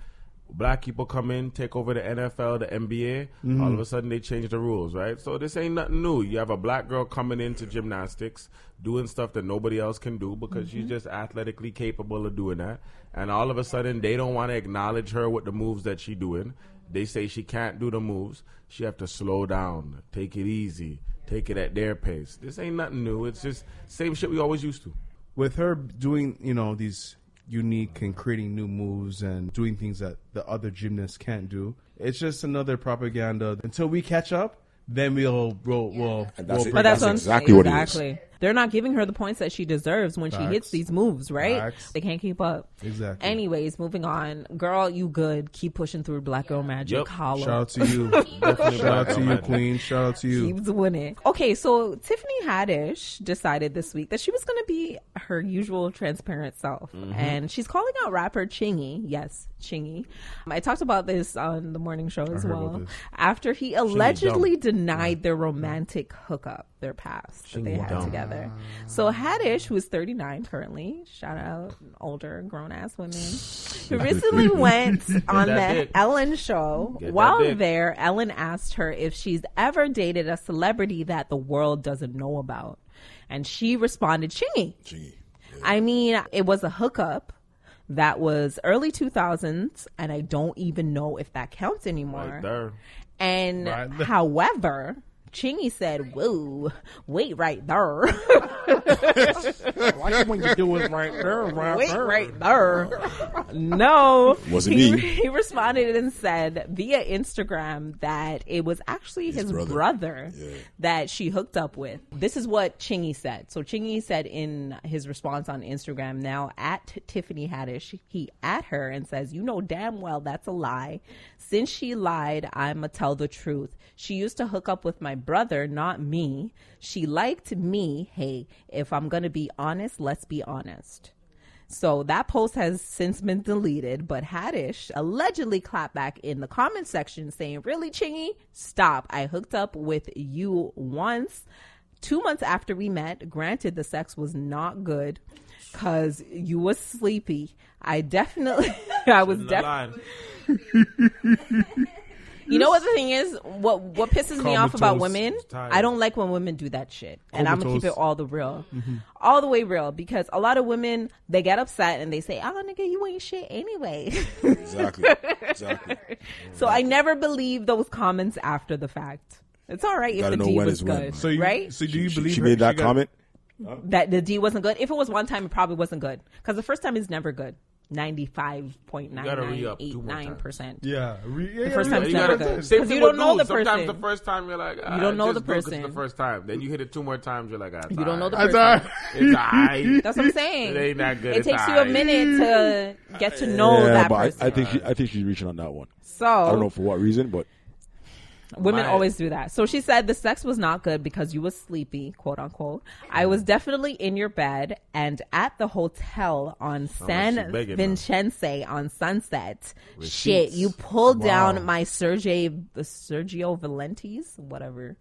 Black people come in, take over the NFL, the NBA. Mm-hmm. All of a sudden they change the rules, right? So this ain't nothing new. You have a black girl coming into gymnastics, doing stuff that nobody else can do because she's mm-hmm. just athletically capable of doing that. And all of a sudden they don't want to acknowledge her with the moves that she doing. They say she can't do the moves. She have to slow down, take it easy, take it at their pace. This ain't nothing new. It's just same shit we always used to. With her doing you know these unique and creating new moves and doing things that the other gymnasts can't do it's just another propaganda until we catch up then we'll we'll we'll, that's we'll it. But that's, That's what exactly what it is. exactly. They're not giving her the points that she deserves when she hits these moves, right? Facts. They can't keep up. Exactly. Anyways, moving on. Girl, you good. Keep pushing through Black Girl Magic. Yep. Holla. shout out to you shout out to you queen shout out to you keeps winning. Okay, so Tiffany Haddish decided this week that she was going to be her usual transparent self, Mm-hmm. and she's calling out rapper Chingy. Yes, Chingy. I talked about this on the morning show as well. After he allegedly denied their romantic hookup, their past that they had dumb. together. So Haddish, who's 39 currently, shout out older grown ass women, who recently went on the dick. Ellen show. Get While there, Ellen asked her if she's ever dated a celebrity that the world doesn't know about. And she responded, Chingy. Gee. I mean, it was a hookup that was early 2000s, and I don't even know if that counts anymore. Right. And Right however, Chingy said, Whoa, wait right there. why when you do it right there right Wait right there. No. Wasn't he, me. He responded and said via Instagram that it was actually his, brother, brother. Yeah. that she hooked up with. This is what Chingy said. So Chingy said in his response on Instagram, now at Tiffany Haddish, he at her and says, You know damn well that's a lie. Since she lied, I'ma tell the truth. She used to hook up with my brother, not me. She liked me. Hey, if I'm gonna be honest, let's be honest. So that post has since been deleted, but Haddish allegedly clapped back in the comment section saying, Really, Chingy? Stop. I hooked up with you once. Two months after we met, granted the sex was not good because you was sleepy. I definitely, I was definitely. line. You know what the thing is? What what pisses me off about women? Tired. I don't like when women do that shit, and I'm gonna keep it all the real, mm-hmm. all the way real. Because a lot of women they get upset and they say, "Oh, nigga, you ain't shit anyway." Exactly. exactly. so I never believe those comments after the fact. It's all right if the know D was is when. good, so you right? so do you She, believe she her- made that got- comment? that the D wasn't good. If it was one time, it probably wasn't good because the first time is never good. Ninety five point nine gotta nine re-up eight two more nine times. percent. yeah, re- yeah, The first yeah, time's yeah, never yeah, good. yeah. Same 'Cause thing you don't with know the dudes. Sometimes the first time you're like, ah, You don't know the just good 'cause person. It's the first time. Then you hit it two more times. You're like, ah, You don't know the person. That's It's alright. That's what I'm saying. It ain't that good. It It's takes you a minute to get to know yeah, that but person. I, I think she, I think she's reaching on that one. so I don't know for what reason, but women My- always do that. So she said the sex was not good because you was sleepy, quote unquote. I was definitely in your bed and at the hotel on San begging. Vincenze on Sunset. Shit, you pulled down my Sergey Sergio Valente's, whatever.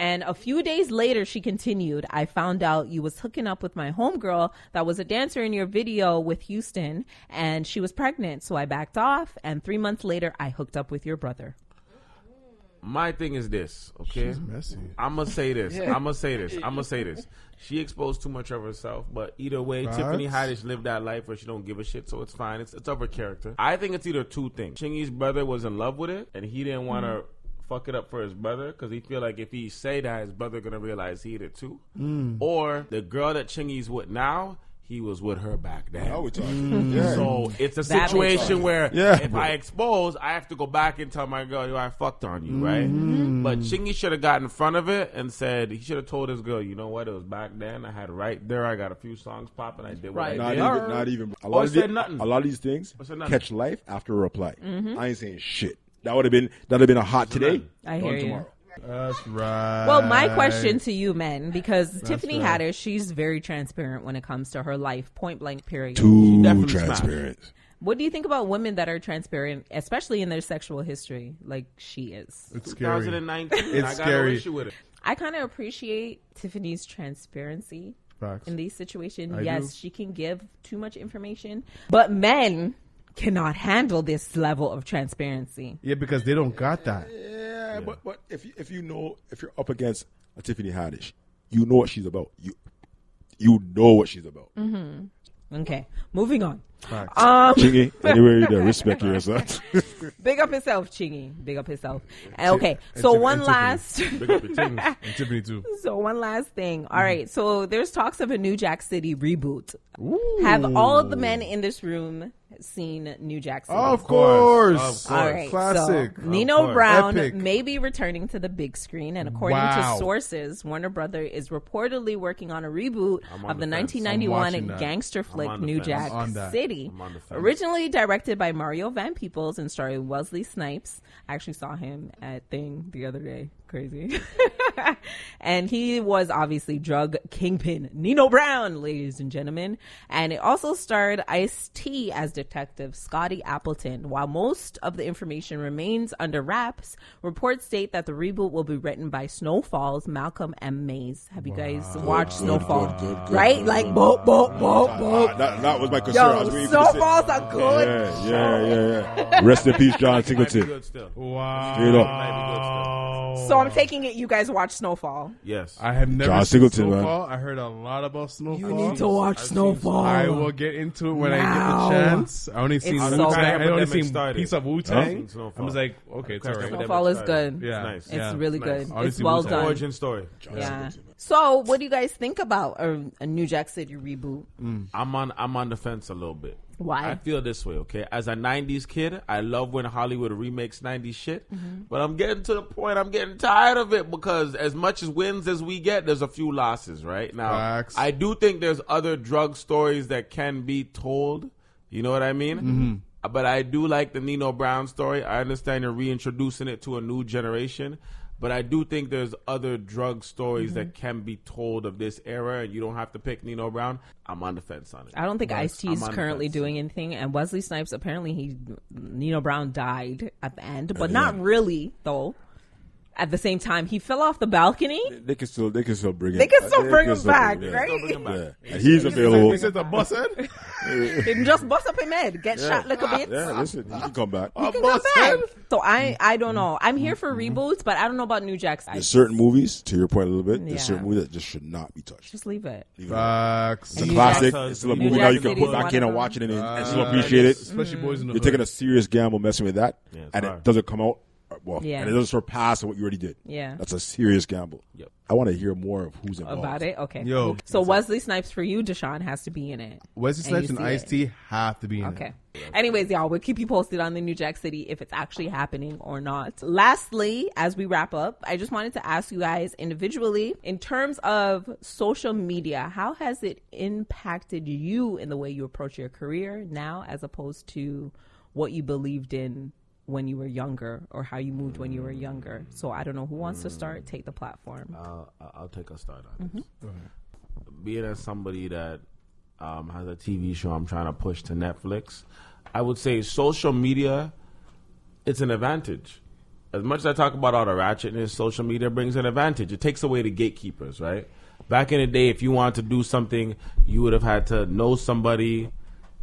And a few days later, she continued, I found out you was hooking up with my homegirl that was a dancer in your video with Houston, and she was pregnant. So I backed off, and three months later, I hooked up with your brother. My thing is this, okay? She's messy. I'm gonna say this. I'm gonna say this. I'm gonna say this. She exposed too much of herself, but either way, Facts. Tiffany Haddish lived that life where she don't give a shit, so it's fine. It's it's of her character. I think it's either two things. Chingy's brother was in love with it, and he didn't want to mm. fuck it up for his brother because he feel like if he say that, his brother gonna realize he did it too. Or the girl that Chingy's with now, he was with her back then. Now we're talking. Yeah. So it's a That situation where Yeah. if I expose, I have to go back and tell my girl, yo, I fucked on you, right? Mm-hmm. But Chingy should have got in front of it and said, he should have told his girl, you know what, it was back then. I had right there. I got a few songs popping. I did what Right. I Not did. even, not even. A Or lot, of said the- nothing. a lot of these things Or said nothing. catch life after a reply. Mm-hmm. I ain't saying shit. That would have been that would have been a hot today. I gone hear you. tomorrow. That's right. Well, my question to you, men, because Tiffany fair. Haddish, she's very transparent when it comes to her life, point blank, period. Too definitely smashed. transparent. What do you think about women that are transparent, especially in their sexual history, like she is? It's scary. 2019. It's I got scary. no issue with it. I kind of appreciate Tiffany's transparency Facts. in these situations. I yes, do. she can give too much information, but men cannot handle this level of transparency. Yeah, because they don't got that. Yeah, but but if you- if you know if you're up against a Tiffany Haddish, you know what she's about. You you know what she's about. Mm-hmm. Okay, moving on. Facts. Um, Chingy, anywhere you there, respect yourself. Big up himself, Chingy. Big up himself. Okay, and so Tiff- one and last. Big up your and Tiffany too. So one last thing. All mm-hmm. right. So there's talks of a New Jack City reboot. Have all of the men in this room seen New Jack City? Of course. course. All right. Classic. So Nino course. Brown Epic. may be returning to the big screen, and according Wow. to sources, Warner Brother is reportedly working on a reboot on of the the 1991 gangster flick New fence. Jack I'm on that. City. I'm on the fence. Originally directed by Mario Van Peebles and starring Wesley Snipes. I actually saw him at Thing the other day. Crazy. and he was obviously drug kingpin Nino Brown, ladies and gentlemen. And it also starred Ice T as Detective Scotty Appleton. While most of the information remains under wraps, reports state that the reboot will be written by Snowfall's Malcolm M. Mays. Have you guys watched Snowfall? good, good, good, right? good, like, boop, boop, boop, boop. that, that was my concern. I was Yo, waiting for you to say- Snowfalls are good. Yeah, yeah, yeah, yeah. Rest in peace, John Singleton. good still. Wow. Straight up. Might be good still. So I'm taking it you guys watch Snowfall. Yes. I have never John seen Singleton, man. Snowfall. I heard a lot about Snowfall. You need to watch I've seen Snowfall. I will get into it when I get the chance. I only seen It's Wu so Tang. good. I only seen started. piece of Wu Huh? Tang. Snowfall. I was like, okay, it's alright. Epidemic Snowfall is started. good. Yeah, Nice. It's yeah. really Nice. good. I It's well Wu-Tang. done. Origin story. Yeah. So, what do you guys think about a, a New Jack City reboot? Mm. I'm on I'm on the fence a little bit. Why? I feel this way, okay? As a '90s kid, I love when Hollywood remakes '90s shit, Mm-hmm. but I'm getting to the point. I'm getting tired of it because as much as wins as we get, there's a few losses, right? Now, Facts. I do think there's other drug stories that can be told. You know what I mean? Mm-hmm. But I do like the Nino Brown story. I understand you're reintroducing it to a new generation. But I do think there's other drug stories that Mm-hmm. can be told of this era, and you don't have to pick Nino Brown. I'm on the fence on it. I don't think Ice T is I'm on the currently doing anything, and Wesley Snipes apparently he Nino Brown died at the end, but not really though. At the same time, he fell off the balcony. They can still, they can still bring him. They can still bring him still back, him, right? Bring him back. Yeah. And he's available. He said the bus head. Him just bust up him head, get shot like a bit. Yeah, listen, he can come back. He can come bust back. So I, I don't know. I'm here for mm-hmm. reboots, but I don't know about New Jack City. There's certain movies, to your point a little bit, Yeah. there's certain movies that just should not be touched. Just leave it. Leave it. Facts. It's a New classic. Jack- It's still a New movie Jack now you can put back in and watch it and, and still appreciate it. Especially boys in the You're hood. taking a serious gamble messing with that, Yeah, and hard. it doesn't come out well, Yeah. and it doesn't surpass what you already did. Yeah. That's a serious gamble. Yep. I want to hear more of who's involved. About it, okay. Yo. So Wesley Snipes for you, Deshaun has to be in it. Wesley Snipes you and see Ice T have to be in Okay. it. Okay. Anyways, y'all, we'll keep you posted on the New Jack City if it's actually happening or not. Lastly, as we wrap up, I just wanted to ask you guys individually, in terms of social media, how has it impacted you in the way you approach your career now as opposed to what you believed in when you were younger or how you moved when you were younger? So I don't know who wants to start. Take the platform. Uh, I'll take a start on this. Being as somebody that um, has a TV show I'm trying to push to Netflix, I would say social media, it's an advantage. As much as I talk about all the ratchetness, social media brings an advantage. It takes away the gatekeepers, right? Back in the day, if you wanted to do something, you would have had to know somebody,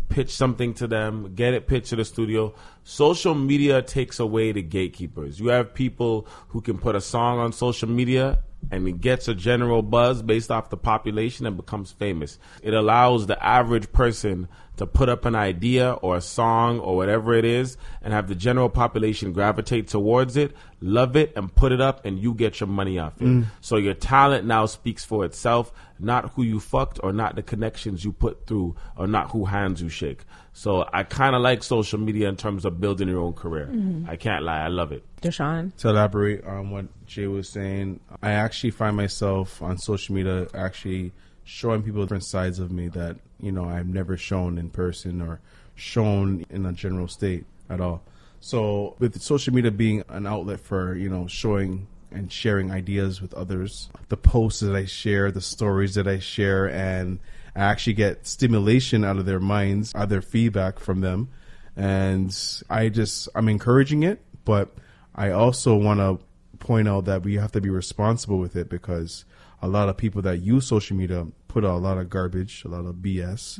pitch something to them, get it pitched to the studio. Social media takes away the gatekeepers. You have people who can put a song on social media and it gets a general buzz based off the population and becomes famous. It allows the average person to put up an idea or a song or whatever it is and have the general population gravitate towards it, love it, and put it up, and you get your money off it. Mm. So your talent now speaks for itself, not who you fucked or not the connections you put through or not who hands you shake. So I kind of like social media in terms of building your own career. Mm-hmm. I can't lie, I love it. Deshaun. to elaborate on what Jay was saying, I actually find myself on social media actually showing people different sides of me that you know I've never shown in person or shown in a general state at all. So with social media being an outlet for you know showing and sharing ideas with others, the posts that I share, the stories that I share, and I actually get stimulation out of their minds, other feedback from them, and I just I'm encouraging it, but I also want to point out that we have to be responsible with it because a lot of people that use social media put out a lot of garbage, a lot of BS,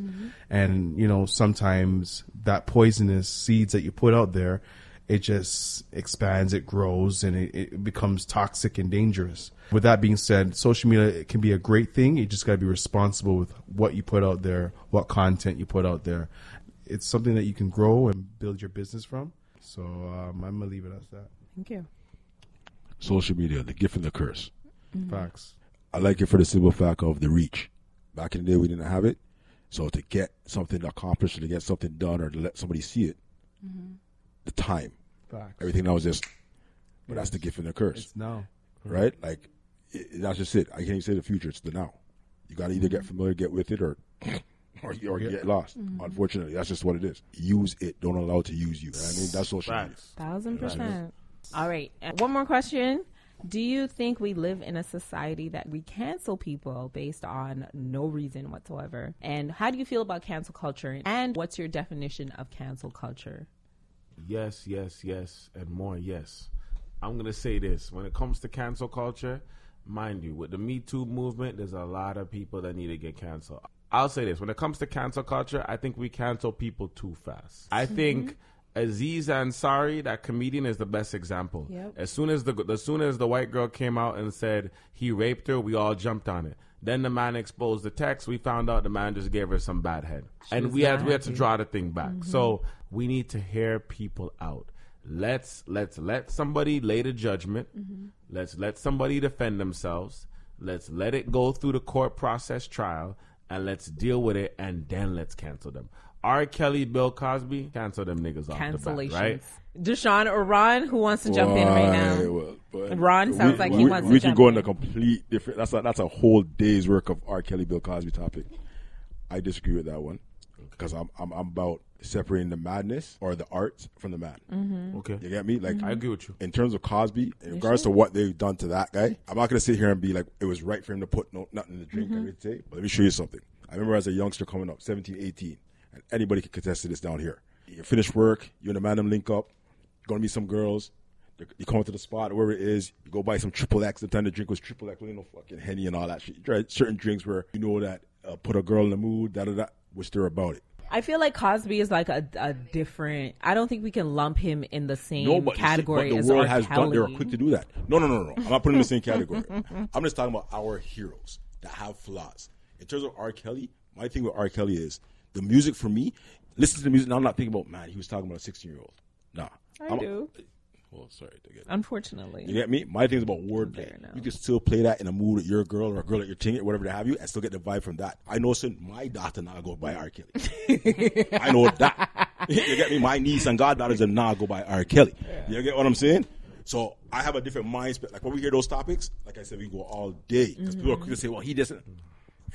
and you know sometimes that poisonous seeds that you put out there, it just expands, it grows, and it, it becomes toxic and dangerous. With that being said, social media it can be a great thing. You just got to be responsible with what you put out there, what content you put out there. It's something that you can grow and build your business from. So um, I'm gonna leave it at that. Thank you. Social media, the gift and the curse. Facts. I like it for the simple fact of the reach. Back in the day, we didn't have it. So to get something accomplished or to get something done or to let somebody see it, mm-hmm. the time, Facts. everything that was just, but that's the gift and the curse, It's now. right? Like, it, that's just it. I can't even say the future, it's the now. You got to either get mm-hmm. familiar, get with it, or or, or you get lost. Mm-hmm. Unfortunately, that's just what it is. Use it. Don't allow it to use you. I mean, that's social media. Thousand percent. All right. Uh, one more question. Do you think we live in a society that we cancel people based on no reason whatsoever? And how do you feel about cancel culture? And what's your definition of cancel culture? Yes, yes, yes, and more yes. I'm going to say this. When it comes to cancel culture, mind you, with the Me Too movement, there's a lot of people that need to get canceled. I'll say this. When it comes to cancel culture, I think we cancel people too fast. I mm-hmm. think Aziz Ansari, that comedian, is the best example. Yep. As soon as the as soon as the white girl came out and said he raped her, we all jumped on it. Then the man exposed the text. We found out the man just gave her some bad head, and we had we had to draw the thing back. So we need to hear people out. Let's let's let somebody lay the judgment. Let's let somebody defend themselves. Let's let it go through the court process trial, and let's deal with it, and then let's cancel them. R. Kelly, Bill Cosby, cancel them niggas off the Cancellations. bat, right? Deshaun or Ron, who wants to jump in right now? Why, well, Ron sounds we- like he we, wants we to can jump go in in. a complete different. That's a, that's a whole day's work of R. Kelly, Bill Cosby topic. I disagree with that one because I'm, I'm I'm about separating the madness or the art from the man. Mm-hmm. Okay, You get me? Like I agree with you. in terms of Cosby, in regards to what they've done to that guy, I'm not gonna sit here and be like it was right for him to put no nothing in the drink every day. But let me show you something. I remember as a youngster coming up, 17, 18, and anybody can contest to this down here. You finish work, you and the man them link up, You're gonna meet some girls. You come to the spot, wherever it is, you go buy some triple X. The time the drink was triple X, you know, fucking henny and all that shit. You try certain drinks where you know that uh, put a girl in the mood, da da da, which they're about it. I feel like Cosby is like a, a different. I don't think we can lump him in the same No, but, category but as the world has Kelly. done. They were quick to do that. No, no, no, no. I'm not putting him in the same category. I'm just talking about our heroes that have flaws. In terms of R. Kelly, my thing with R. Kelly is the music for me. Listen to the music. Now I'm not thinking about man. He was talking about a 16 year old. Nah, I I'm- do. Well, sorry to get. Unfortunately, You get me? My thing is about wordplay. You can still play that in a mood with your girl or a girl that you're tinging, whatever they have you, and still get the vibe from that. I know son, my daughter not go by R. Kelly. I know that. you get me? My niece and goddaughters are not go by R. Kelly. You get what I'm saying? So I have a different mindset. Like when we hear those topics, like I said, we go all day because mm-hmm. people are quick to say, "Well, he doesn't."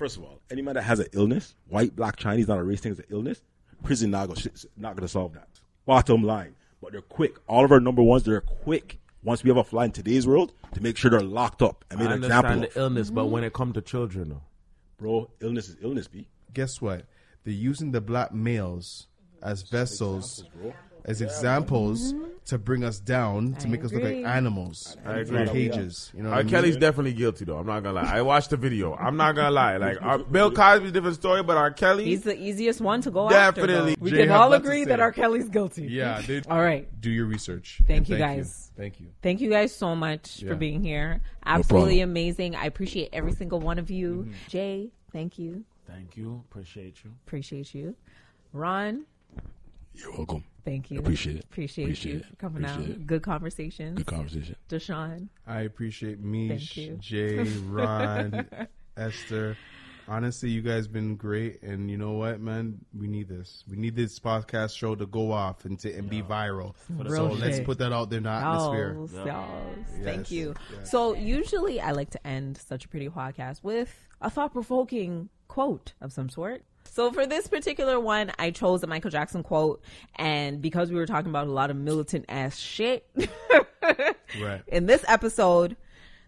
First of all, any man that has an illness, white, black, Chinese, not a race thing, is an illness. Prison not gonna not gonna solve that. Bottom line, but they're quick. All of our number ones, they're quick. Once we have a fly in today's world, to make sure they're locked up and made I an example understand of. the illness, but when it comes to children, though, Bro, illness is illness, b. Guess what? They're using the black males as vessels, bro. As examples to bring us down to I make us look like animals I in agree. cages. You know, what R. I mean? Kelly's definitely guilty though. I'm not gonna lie. I watched the video. I'm not gonna lie. Like R- Bill Cosby's a different story, but R. Kelly. He's the easiest one to go Definitely. after. though. We Jay can all agree that R. Kelly's guilty. Yeah, dude. All right. Do your research. Thank And you, guys. Thank you. Thank you guys so much Yeah. for being here. Absolutely problem. amazing. I appreciate every single one of you. Mm-hmm. Jay, thank you. Thank you. Appreciate you. Appreciate you. Ron, You're welcome. Thank you. Appreciate it. Appreciate, Appreciate you it. coming Appreciate out. it. Good conversations. Good conversation. Deshaun, I appreciate Thank Mish. Jay, Ron, Esther. Honestly, you guys been great, and you know what, man? We need this. We need this podcast show to go off and to and be viral. Real So let's put that out there in the atmosphere. Y'alls, y'alls. Thank Yes, you. yes. So usually I like to end such a pretty podcast with a thought provoking quote of some sort. So for this particular one, I chose a Michael Jackson quote, and because we were talking about a lot of militant ass shit Right. in this episode,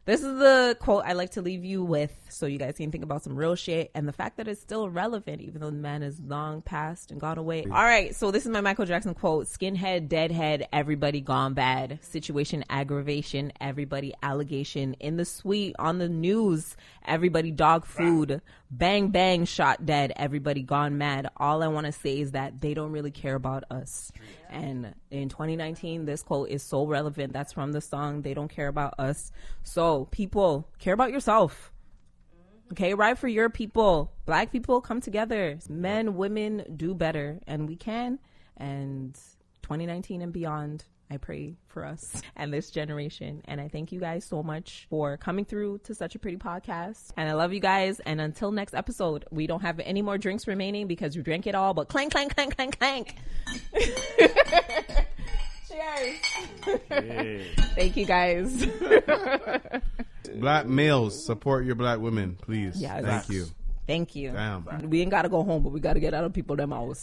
this is the quote I like to leave you with so you guys can think about some real shit and the fact that it's still relevant even though the man is long passed and gone away. All right, so this is my Michael Jackson quote Skinhead, deadhead, everybody gone bad. Situation, aggravation, everybody allegation. In the suite, on the news, everybody dog food. Bang, bang, shot dead, everybody gone mad. All I want to say is that they don't really care about us. And in 2019, this quote is so relevant. That's from the song They Don't Care About Us. So, people, care about yourself. Okay, ride for your people. Black people come together. Men, women do better, and we can. And 2019 and beyond, I pray for us and this generation. And I thank you guys so much for coming through to such a pretty podcast. And I love you guys. And until next episode, we don't have any more drinks remaining because you drank it all. But clank, clank, clank, clank, clank. Cheers. Thank you guys. Black males, support your black women, please. Yeah, Thank you. Thank you. Damn. We ain't got to go home, but we got to get out of people them house.